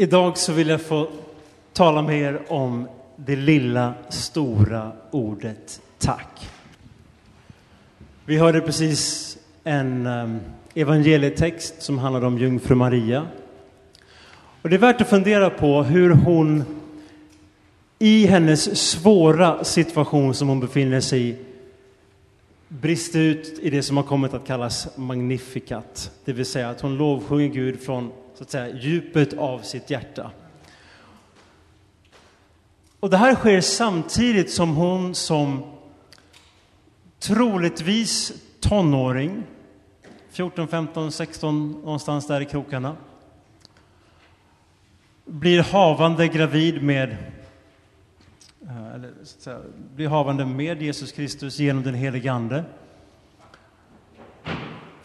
Idag så vill jag få tala med er om det lilla stora ordet tack. Vi hörde precis en ehm, evangelietext som handlade om jungfru Maria. Och det är värt att fundera på hur hon i hennes svåra situation som hon befinner sig i brister ut i det som har kommit att kallas magnificat. Det vill säga att hon lovsjunger Gud från så att säga, djupet av sitt hjärta. Och det här sker samtidigt som hon som troligtvis tonåring, 14, 15, 16, någonstans där i krokarna, blir havande gravid med eh, eller, säga, blir havande med Jesus Kristus genom den helige Ande.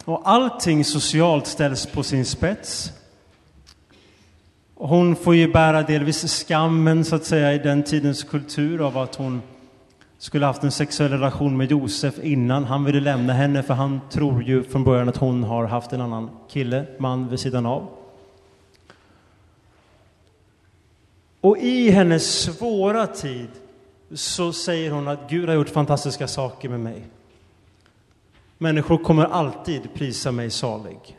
Och allting socialt ställs på sin spets. Hon får ju bära delvis skammen, så att säga, i den tidens kultur av att hon skulle haft en sexuell relation med Josef innan han ville lämna henne, för han tror ju från början att hon har haft en annan kille, man vid sidan av. Och i hennes svåra tid så säger hon att Gud har gjort fantastiska saker med mig. Människor kommer alltid prisa mig salig.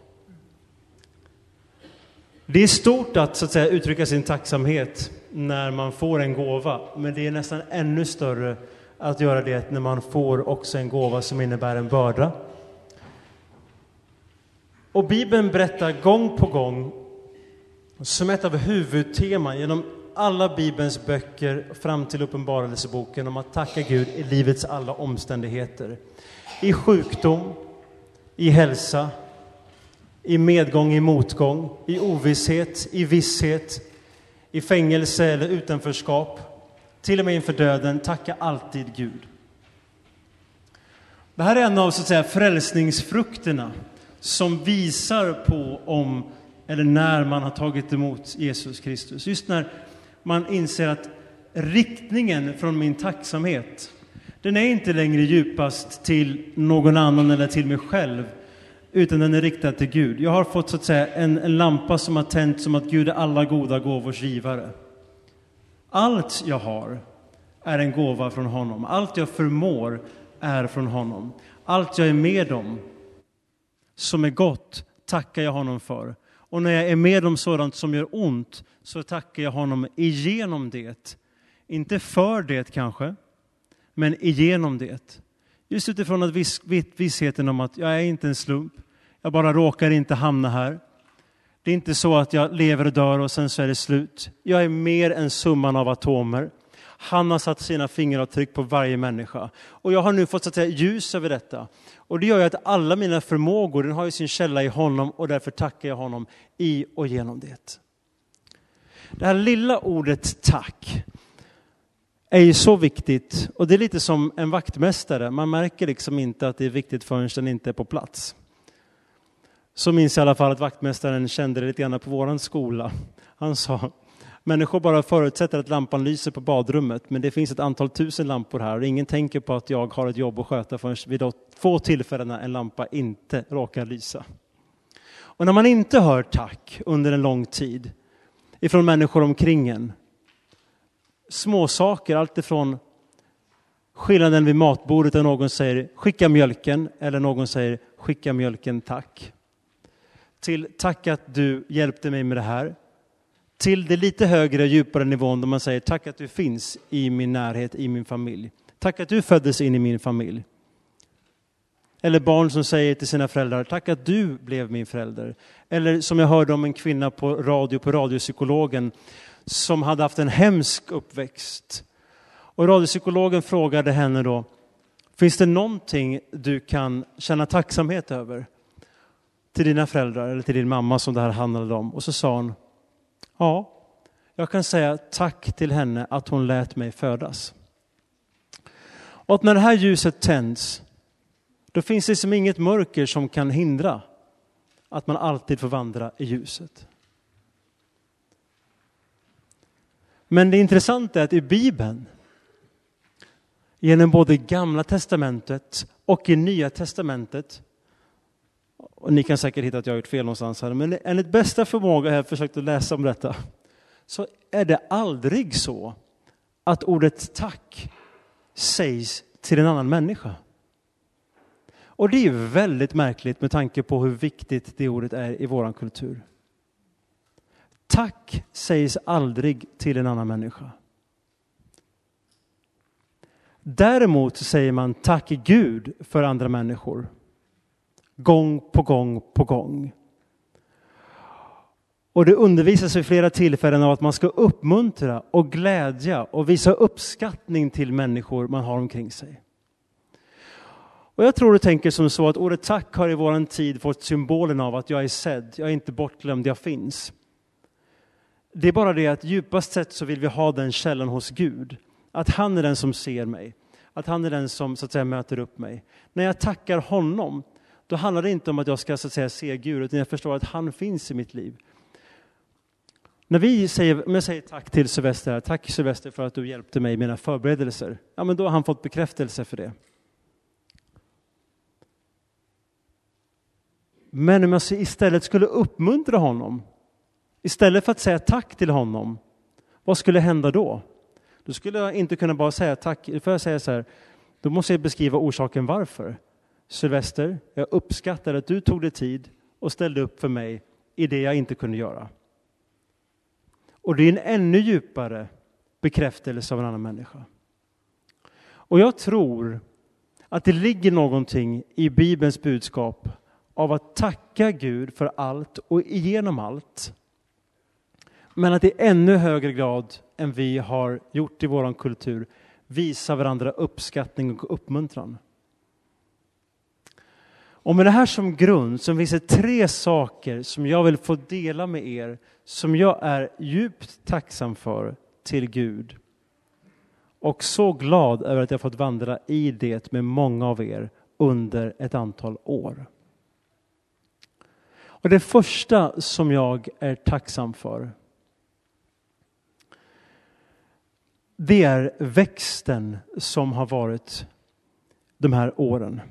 Det är stort att, så att säga, uttrycka sin tacksamhet när man får en gåva, men det är nästan ännu större att göra det när man får också en gåva som innebär en börda. Och Bibeln berättar gång på gång, som ett av huvudteman genom alla Bibelns böcker fram till Uppenbarelseboken om att tacka Gud i livets alla omständigheter. I sjukdom, i hälsa, i medgång, i motgång, i ovisshet, i visshet, i fängelse eller utanförskap, till och med inför döden, tacka alltid Gud. Det här är en av så att säga, frälsningsfrukterna som visar på om eller när man har tagit emot Jesus Kristus. Just när man inser att riktningen från min tacksamhet, den är inte längre djupast till någon annan eller till mig själv, utan den är riktad till Gud. Jag har fått så att säga en, en lampa som har tänt som att Gud är alla goda gåvors givare. Allt jag har är en gåva från honom. Allt jag förmår är från honom. Allt jag är med om som är gott tackar jag honom för. Och när jag är med om sådant som gör ont så tackar jag honom igenom det. Inte för det kanske, men igenom det. Just utifrån att viss, vissheten om att jag är inte en slump. Jag bara råkar inte hamna här. Det är inte så att jag lever och dör och sen så är det slut. Jag är mer än summan av atomer. Han har satt sina fingeravtryck på varje människa. Och jag har nu fått så att säga, ljus över detta. Och det gör ju att alla mina förmågor, den har ju sin källa i honom och därför tackar jag honom i och genom det. Det här lilla ordet tack är ju så viktigt och det är lite som en vaktmästare. Man märker liksom inte att det är viktigt förrän den inte är på plats. Så minns jag i alla fall att vaktmästaren kände det lite grann på våran skola. Han sa, människor bara förutsätter att lampan lyser på badrummet, men det finns ett antal tusen lampor här och ingen tänker på att jag har ett jobb att sköta förrän vid de få tillfällena en lampa inte råkar lysa. Och när man inte hör tack under en lång tid ifrån människor omkring en, småsaker, alltifrån skillnaden vid matbordet där någon säger skicka mjölken eller någon säger skicka mjölken tack till tack att du hjälpte mig med det här. Till det lite högre och djupare nivån där man säger tack att du finns i min närhet, i min familj. Tack att du föddes in i min familj. Eller barn som säger till sina föräldrar, tack att du blev min förälder. Eller som jag hörde om en kvinna på radio, på radiopsykologen, som hade haft en hemsk uppväxt. Och radiopsykologen frågade henne då, finns det någonting du kan känna tacksamhet över? Till dina föräldrar eller till din mamma som det här handlade om. Och så sa hon, ja, jag kan säga tack till henne att hon lät mig födas. Och att när det här ljuset tänds, då finns det som inget mörker som kan hindra att man alltid får vandra i ljuset. Men det intressanta är att i Bibeln, genom både Gamla Testamentet och i Nya Testamentet, och ni kan säkert hitta att jag har gjort fel någonstans här, men enligt bästa förmåga har jag försökt att läsa om detta, så är det aldrig så att ordet tack sägs till en annan människa. Och det är väldigt märkligt med tanke på hur viktigt det ordet är i vår kultur. Tack sägs aldrig till en annan människa. Däremot säger man tack Gud för andra människor. Gång på gång på gång. Och det undervisas vid flera tillfällen av att man ska uppmuntra och glädja och visa uppskattning till människor man har omkring sig. Och jag tror du tänker som så att ordet tack har i våran tid fått symbolen av att jag är sedd, jag är inte bortglömd, jag finns. Det är bara det att djupast sett så vill vi ha den källan hos Gud. Att han är den som ser mig, att han är den som så att säga möter upp mig. När jag tackar honom, då handlar det inte om att jag ska så att säga se Gud, utan jag förstår att han finns i mitt liv. När vi säger, om jag säger tack till Sylvester, tack Sylvester för att du hjälpte mig i mina förberedelser. Ja, men då har han fått bekräftelse för det. Men om jag istället skulle uppmuntra honom, istället för att säga tack till honom, vad skulle hända då? Då skulle jag inte kunna bara säga tack, för jag säga så här, då måste jag beskriva orsaken varför. Sylvester, jag uppskattar att du tog dig tid och ställde upp för mig i det jag inte kunde göra. Och det är en ännu djupare bekräftelse av en annan människa. Och jag tror att det ligger någonting i Bibelns budskap av att tacka Gud för allt och igenom allt. Men att i ännu högre grad än vi har gjort i vår kultur visa varandra uppskattning och uppmuntran. Och med det här som grund så finns det tre saker som jag vill få dela med er som jag är djupt tacksam för till Gud. Och så glad över att jag fått vandra i det med många av er under ett antal år. Och det första som jag är tacksam för det är växten som har varit de här åren.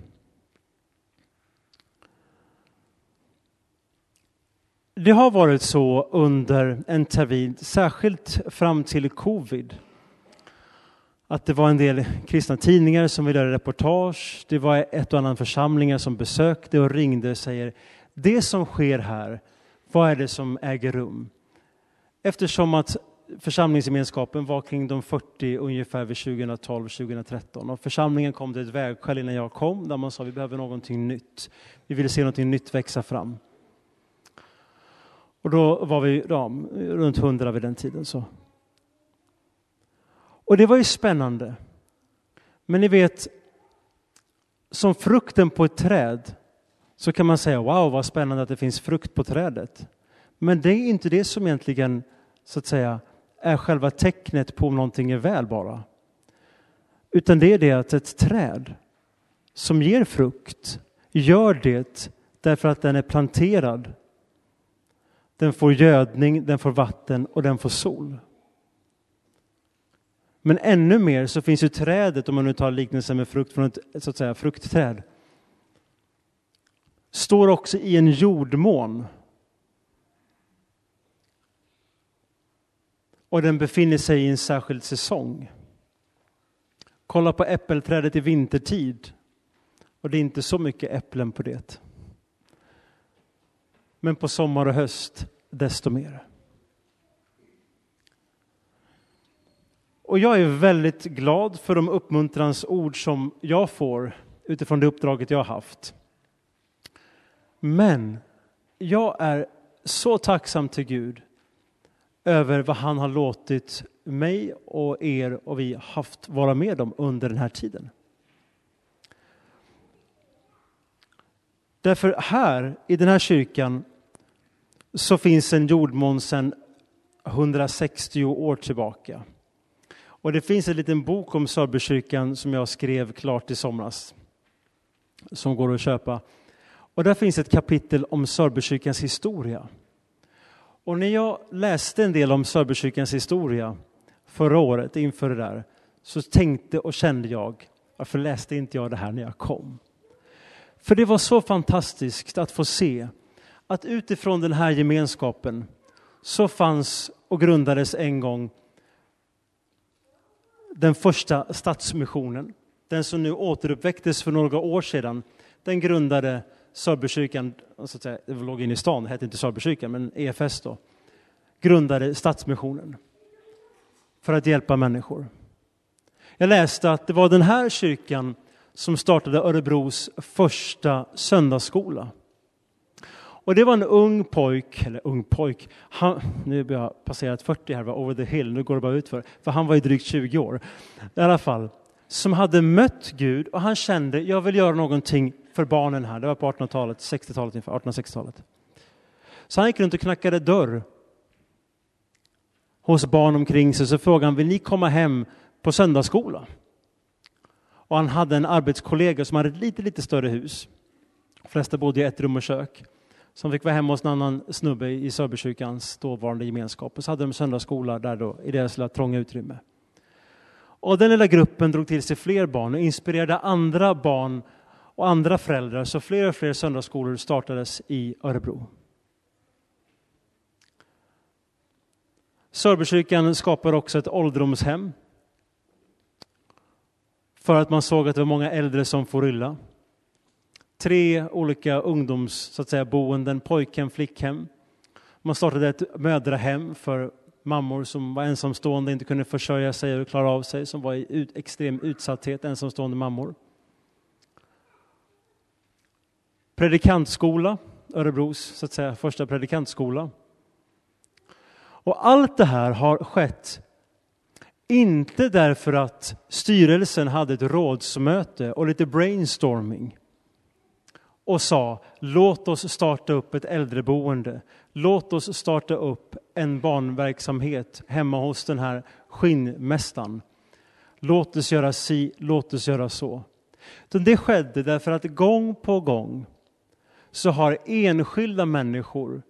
Det har varit så under en tid, särskilt fram till covid, att det var en del kristna tidningar som ville göra reportage. Det var ett och annan församlingar som besökte och ringde och säger det som sker här, vad är det som äger rum? Eftersom att församlingsgemenskapen var kring de 40 ungefär vid 2012-2013 och församlingen kom till ett vägskäl innan jag kom där man sa vi behöver någonting nytt. Vi vill se någonting nytt växa fram. Och då var vi ja, runt 100 vid den tiden. så. Och det var ju spännande. Men ni vet, som frukten på ett träd så kan man säga wow vad spännande att det finns frukt på trädet. Men det är inte det som egentligen så att säga är själva tecknet på om någonting är väl bara. Utan det är det att ett träd som ger frukt gör det därför att den är planterad. Den får gödning, den får vatten och den får sol. Men ännu mer så finns ju trädet, om man nu tar liknelsen med frukt från ett så att säga, fruktträd, står också i en jordmån. Och den befinner sig i en särskild säsong. Kolla på äppelträdet i vintertid. Och det är inte så mycket äpplen på det. Men på sommar och höst desto mer. Och jag är väldigt glad för de uppmuntrans ord som jag får utifrån det uppdraget jag har haft. Men jag är så tacksam till Gud över vad han har låtit mig och er och vi haft vara med om under den här tiden. Därför här i den här kyrkan så finns en jordmån sedan 160 år tillbaka. Och det finns en liten bok om Sörbykyrkan som jag skrev klart i somras som går att köpa. Och där finns ett kapitel om Sörbykyrkans historia. Och när jag läste en del om Sörbykyrkans historia förra året inför det där så tänkte och kände jag varför läste inte jag det här när jag kom? För det var så fantastiskt att få se att utifrån den här gemenskapen så fanns och grundades en gång den första stadsmissionen. Den som nu återuppväcktes för några år sedan. Den grundade Sörbykyrkan, så att säga, det låg inne i stan, hette inte Sörbykyrkan, men EFS då, grundade Stadsmissionen för att hjälpa människor. Jag läste att det var den här kyrkan som startade Örebros första söndagsskola. Och det var en ung pojk, eller ung pojk, han, nu har jag passerat 40 här, var over the hill, nu går det bara ut för, för han var ju drygt 20 år. I alla fall, som hade mött Gud och han kände, jag vill göra någonting för barnen här. Det var på 1800-talet, 60-talet 1860-talet. Så han gick runt och knackade dörr hos barn omkring sig, så frågade han, vill ni komma hem på söndagsskola? Och han hade en arbetskollega som hade ett lite, lite större hus. De flesta bodde i ett rum och kök. Som fick vara hemma hos en annan snubbe i Sörbykyrkans dåvarande gemenskap. Och så hade de söndagsskola där då, i deras lilla trånga utrymme. Och den lilla gruppen drog till sig fler barn och inspirerade andra barn och andra föräldrar. Så fler och fler söndagsskolor startades i Örebro. Sörbykyrkan skapade också ett ålderdomshem för att man såg att det var många äldre som får illa. Tre olika ungdoms, så att säga, boenden, pojkhem, flickhem. Man startade ett mödrahem för mammor som var ensamstående, inte kunde försörja sig och klara av sig, som var i ut, extrem utsatthet, ensamstående mammor. Predikantskola, Örebros så att säga, första predikantskola. Och allt det här har skett inte därför att styrelsen hade ett rådsmöte och lite brainstorming och sa låt oss starta upp ett äldreboende. Låt oss starta upp en barnverksamhet hemma hos den här skinnmästaren. Låt oss göra si, låt oss göra så. Det skedde därför att gång på gång så har enskilda människor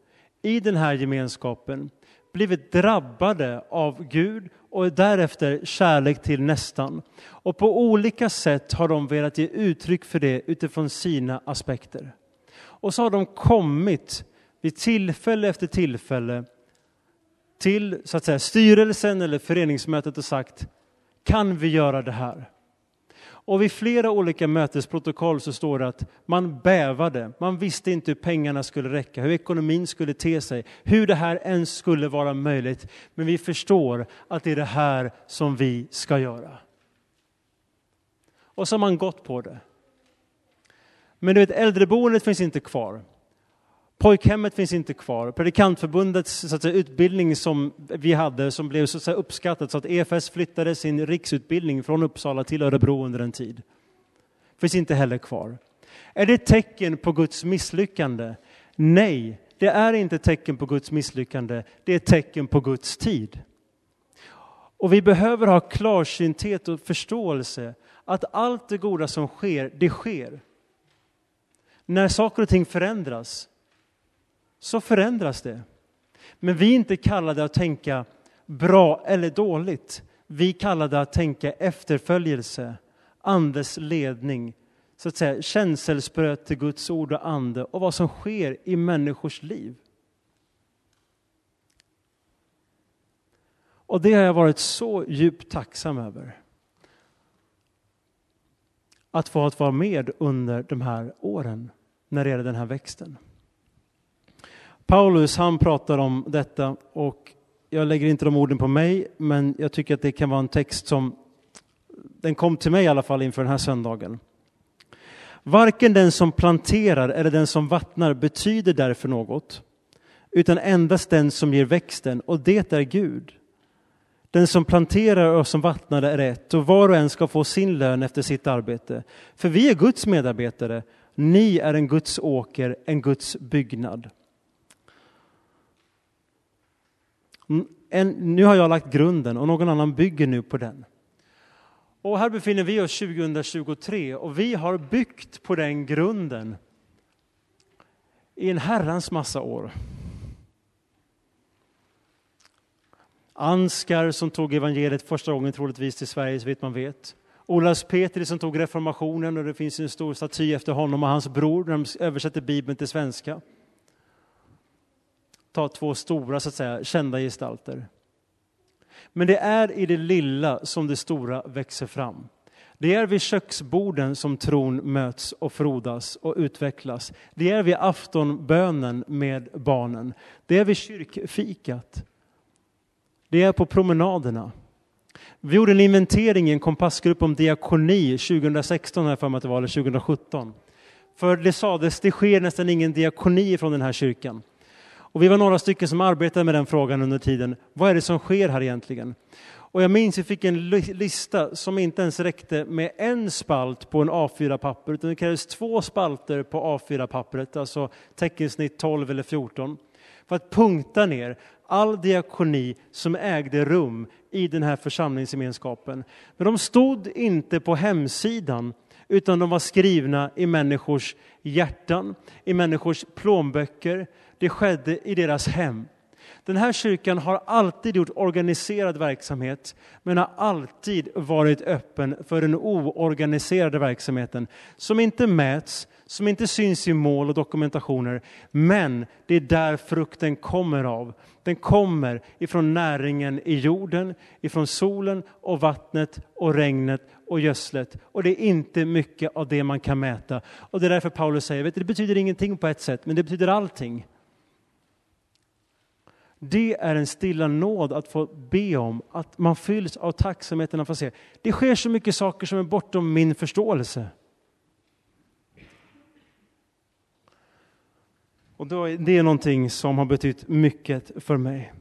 i den här gemenskapen blivit drabbade av Gud och därefter kärlek till nästan. Och på olika sätt har de velat ge uttryck för det utifrån sina aspekter. Och så har de kommit vid tillfälle efter tillfälle till så att säga, styrelsen eller föreningsmötet och sagt kan vi göra det här? Och vid flera olika mötesprotokoll så står det att man bävade. Man visste inte hur pengarna skulle räcka, hur ekonomin skulle te sig, hur det här ens skulle vara möjligt. Men vi förstår att det är det här som vi ska göra. Och så har man gått på det. Men du vet, äldreboendet finns inte kvar. Pojkhemmet finns inte kvar. Predikantförbundets så att säga, utbildning som vi hade, som blev så att säga, uppskattad så att EFS flyttade sin riksutbildning från Uppsala till Örebro under en tid. Finns inte heller kvar. Är det ett tecken på Guds misslyckande? Nej, det är inte ett tecken på Guds misslyckande. Det är ett tecken på Guds tid. Och vi behöver ha klarsynthet och förståelse att allt det goda som sker, det sker. När saker och ting förändras så förändras det. Men vi är inte kallade att tänka bra eller dåligt. Vi är kallade att tänka efterföljelse, Andes ledning, så att säga känselspröt till Guds ord och ande och vad som sker i människors liv. Och det har jag varit så djupt tacksam över. Att få vara med under de här åren när det gäller den här växten. Paulus han pratar om detta och jag lägger inte de orden på mig, men jag tycker att det kan vara en text som den kom till mig i alla fall inför den här söndagen. Varken den som planterar eller den som vattnar betyder därför något, utan endast den som ger växten, och det är Gud. Den som planterar och som vattnar är rätt, och var och en ska få sin lön efter sitt arbete. För vi är Guds medarbetare, ni är en Guds åker, en Guds byggnad. Mm, en, nu har jag lagt grunden och någon annan bygger nu på den. Och här befinner vi oss 2023 och vi har byggt på den grunden i en herrans massa år. Anskar som tog evangeliet första gången troligtvis till Sverige, så vet man vet. Olas Petri som tog reformationen och det finns en stor staty efter honom och hans bror när de översätter Bibeln till svenska ta två stora, så att säga, kända gestalter. Men det är i det lilla som det stora växer fram. Det är vid köksborden som tron möts och frodas och utvecklas. Det är vid aftonbönen med barnen. Det är vid kyrkfikat. Det är på promenaderna. Vi gjorde en inventering i en kompassgrupp om diakoni 2016, här för mig att det var, eller 2017. För det sades, det sker nästan ingen diakoni från den här kyrkan. Och vi var några stycken som arbetade med den frågan under tiden. Vad är det som sker här egentligen? Och jag minns att vi fick en lista som inte ens räckte med en spalt på en A4-papper, utan det krävdes två spalter på A4-pappret, alltså teckensnitt 12 eller 14, för att punkta ner all diakoni som ägde rum i den här församlingsgemenskapen. Men de stod inte på hemsidan, utan de var skrivna i människors hjärtan, i människors plånböcker. Det skedde i deras hem. Den här kyrkan har alltid gjort organiserad verksamhet, men har alltid varit öppen för den oorganiserade verksamheten, som inte mäts, som inte syns i mål och dokumentationer, men det är där frukten kommer av. Den kommer ifrån näringen i jorden, ifrån solen och vattnet och regnet och gödslet. Och det är inte mycket av det man kan mäta. Och det är därför Paulus säger, vet du, det betyder ingenting på ett sätt, men det betyder allting. Det är en stilla nåd att få be om, att man fylls av tacksamheten att få se. Det sker så mycket saker som är bortom min förståelse. Och då, det är någonting som har betytt mycket för mig.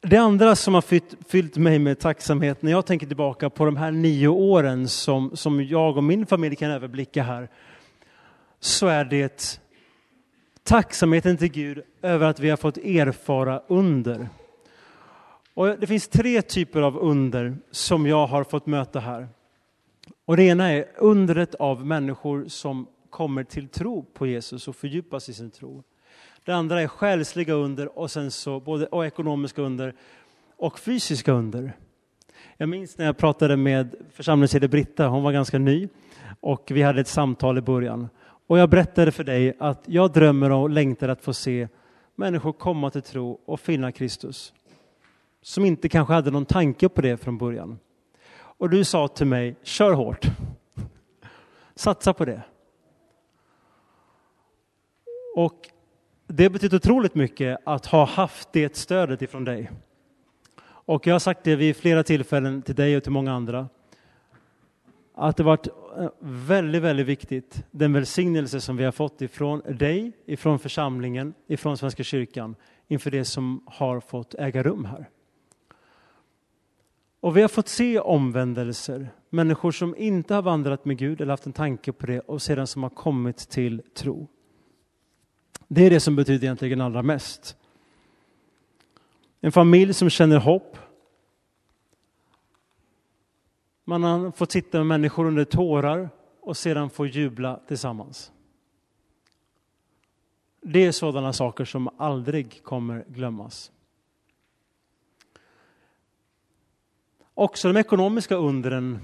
Det andra som har fyllt, fyllt, mig med tacksamhet när jag tänker tillbaka på de här nio åren som, som jag och min familj kan överblicka här, så är det tacksamheten till Gud över att vi har fått erfara under. Och det finns tre typer av under som jag har fått möta här. Och det ena är undret av människor som kommer till tro på Jesus och fördjupas i sin tro. Det andra är själsliga under och sen så både och ekonomiska under och fysiska under. Jag minns när jag pratade med församlingsledare Britta, hon var ganska ny och vi hade ett samtal i början. Och jag berättade för dig att jag drömmer och längtar att få se människor komma till tro och finna Kristus. Som inte kanske hade någon tanke på det från början. Och du sa till mig, kör hårt. Satsa på det. Och det betyder otroligt mycket att ha haft det stödet ifrån dig. Och jag har sagt det vid flera tillfällen till dig och till många andra. Att det varit eh, väldigt, väldigt viktigt, den välsignelse som vi har fått ifrån dig, ifrån församlingen, ifrån Svenska kyrkan inför det som har fått äga rum här. Och vi har fått se omvändelser, människor som inte har vandrat med Gud eller haft en tanke på det och sedan som har kommit till tro. Det är det som betyder egentligen allra mest. En familj som känner hopp. Man har fått sitta med människor under tårar och sedan få jubla tillsammans. Det är sådana saker som aldrig kommer glömmas. Också de ekonomiska undren,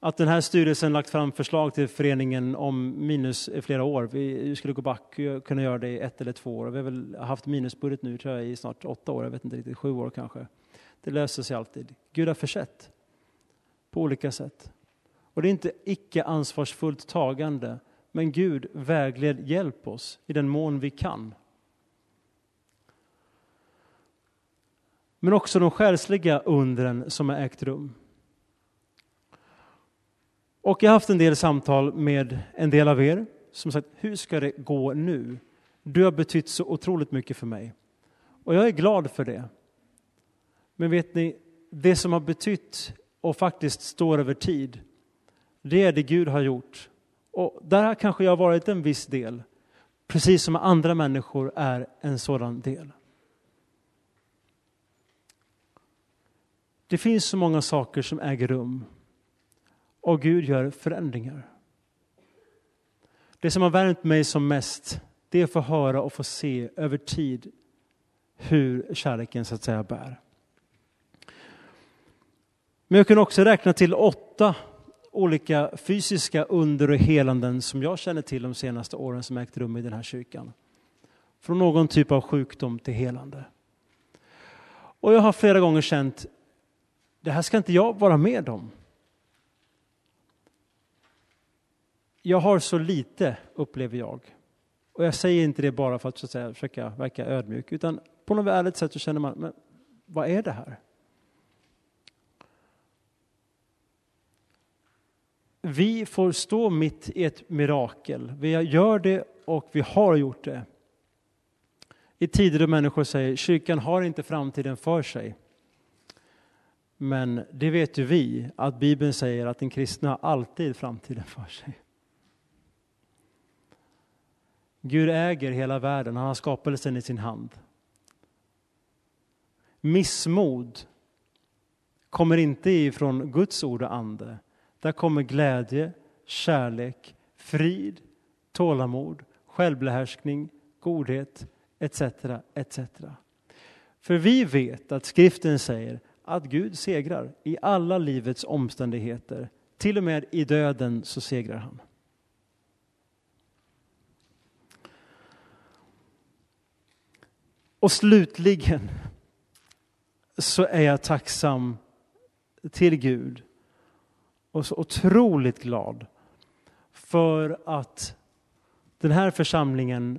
att den här styrelsen lagt fram förslag till föreningen om minus i flera år. Vi skulle gå back och kunna göra det i ett eller två år. Vi har väl haft minusbudget nu tror jag, i snart åtta år, jag vet inte riktigt, sju år kanske. Det löser sig alltid. Gud har försett på olika sätt. Och det är inte icke ansvarsfullt tagande, men Gud vägled, hjälp oss i den mån vi kan. men också de själsliga undren som har ägt rum. Och jag har haft en del samtal med en del av er som sagt, hur ska det gå nu? Du har betytt så otroligt mycket för mig. Och jag är glad för det. Men vet ni, det som har betytt och faktiskt står över tid, det är det Gud har gjort. Och där har kanske jag varit en viss del, precis som andra människor är en sådan del. Det finns så många saker som äger rum och Gud gör förändringar. Det som har värmt mig som mest, det är att få höra och få se över tid hur kärleken så att säga bär. Men jag kan också räkna till åtta olika fysiska under och helanden som jag känner till de senaste åren som ägt rum i den här kyrkan. Från någon typ av sjukdom till helande. Och jag har flera gånger känt, det här ska inte jag vara med om. Jag har så lite, upplever jag. Och jag säger inte det bara för att, så att säga, försöka verka ödmjuk, utan på något ärligt sätt så känner man, men vad är det här? Vi får stå mitt i ett mirakel. Vi gör det och vi har gjort det. I tider då människor säger kyrkan har inte framtiden för sig. Men det vet ju vi att Bibeln säger att den kristna har alltid framtiden för sig. Gud äger hela världen, han har skapelsen i sin hand. Missmod kommer inte ifrån Guds ord och ande. Där kommer glädje, kärlek, frid, tålamod, självbehärskning, godhet etc. etc. För vi vet att skriften säger att Gud segrar i alla livets omständigheter. Till och med i döden så segrar han. Och slutligen så är jag tacksam till Gud och så otroligt glad för att den här församlingen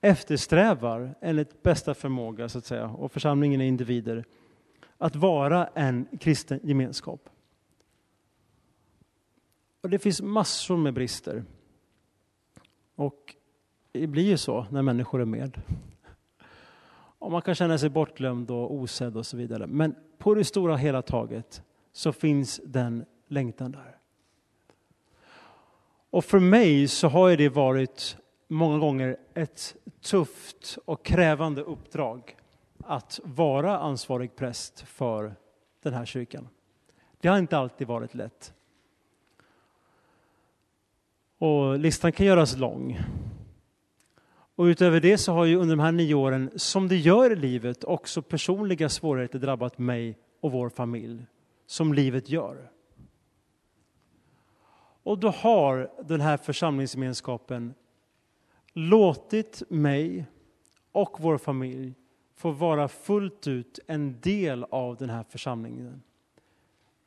eftersträvar, enligt bästa förmåga så att säga, och församlingen är individer, att vara en kristen gemenskap. Och det finns massor med brister. Och det blir ju så när människor är med. Och man kan känna sig bortglömd och osedd och så vidare. Men på det stora hela taget så finns den längtan där. Och för mig så har det varit många gånger ett tufft och krävande uppdrag att vara ansvarig präst för den här kyrkan. Det har inte alltid varit lätt. Och listan kan göras lång. Och utöver det så har ju under de här nio åren, som det gör i livet, också personliga svårigheter drabbat mig och vår familj, som livet gör. Och då har den här församlingsgemenskapen låtit mig och vår familj få vara fullt ut en del av den här församlingen.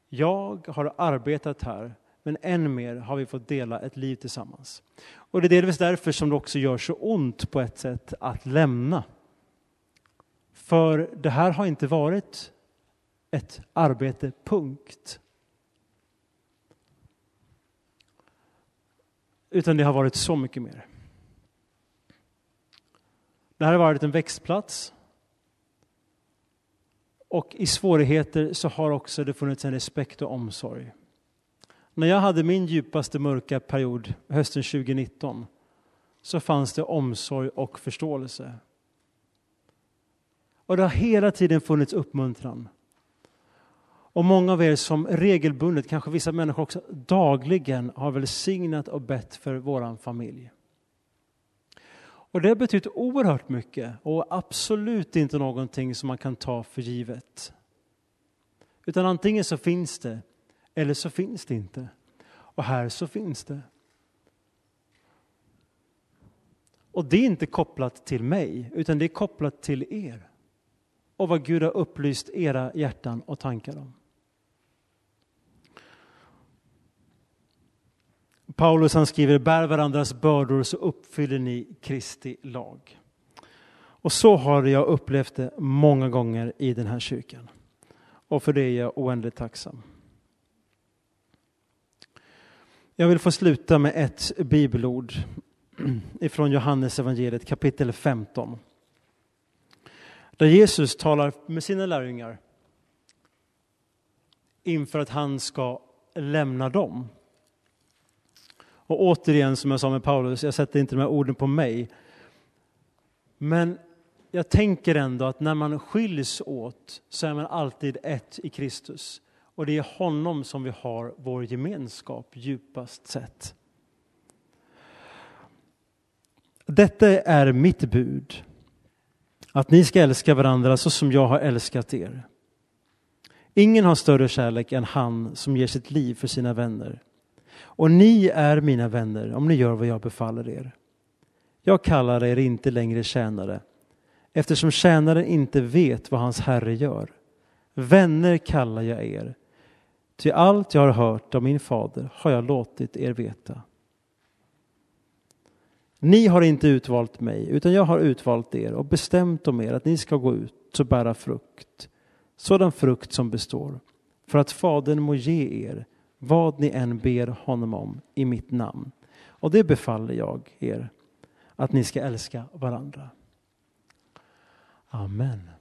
Jag har arbetat här, men än mer har vi fått dela ett liv tillsammans. Och det är delvis därför som det också gör så ont på ett sätt att lämna. För det här har inte varit ett arbete, punkt. Utan det har varit så mycket mer. Det här har varit en växtplats. Och i svårigheter så har också det funnits en respekt och omsorg. När jag hade min djupaste mörka period hösten 2019 så fanns det omsorg och förståelse. Och det har hela tiden funnits uppmuntran. Och många av er som regelbundet, kanske vissa människor också dagligen har välsignat och bett för våran familj. Och det har betytt oerhört mycket och absolut inte någonting som man kan ta för givet. Utan antingen så finns det eller så finns det inte. Och här så finns det. Och det är inte kopplat till mig, utan det är kopplat till er. Och vad Gud har upplyst era hjärtan och tankar om. Paulus han skriver, bär varandras bördor så uppfyller ni Kristi lag. Och så har jag upplevt det många gånger i den här kyrkan. Och för det är jag oändligt tacksam. Jag vill få sluta med ett bibelord ifrån Johannes evangeliet kapitel 15. Där Jesus talar med sina lärjungar inför att han ska lämna dem. Och återigen, som jag sa med Paulus, jag sätter inte de här orden på mig. Men jag tänker ändå att när man skiljs åt så är man alltid ett i Kristus. Och det är honom som vi har vår gemenskap djupast sett. Detta är mitt bud. Att ni ska älska varandra så som jag har älskat er. Ingen har större kärlek än han som ger sitt liv för sina vänner. Och ni är mina vänner om ni gör vad jag befaller er. Jag kallar er inte längre tjänare eftersom tjänaren inte vet vad hans herre gör. Vänner kallar jag er, ty allt jag har hört av min fader har jag låtit er veta. Ni har inte utvalt mig, utan jag har utvalt er och bestämt om er att ni ska gå ut och bära frukt, sådan frukt som består, för att Fadern må ge er vad ni än ber honom om i mitt namn. Och det befaller jag er, att ni ska älska varandra. Amen.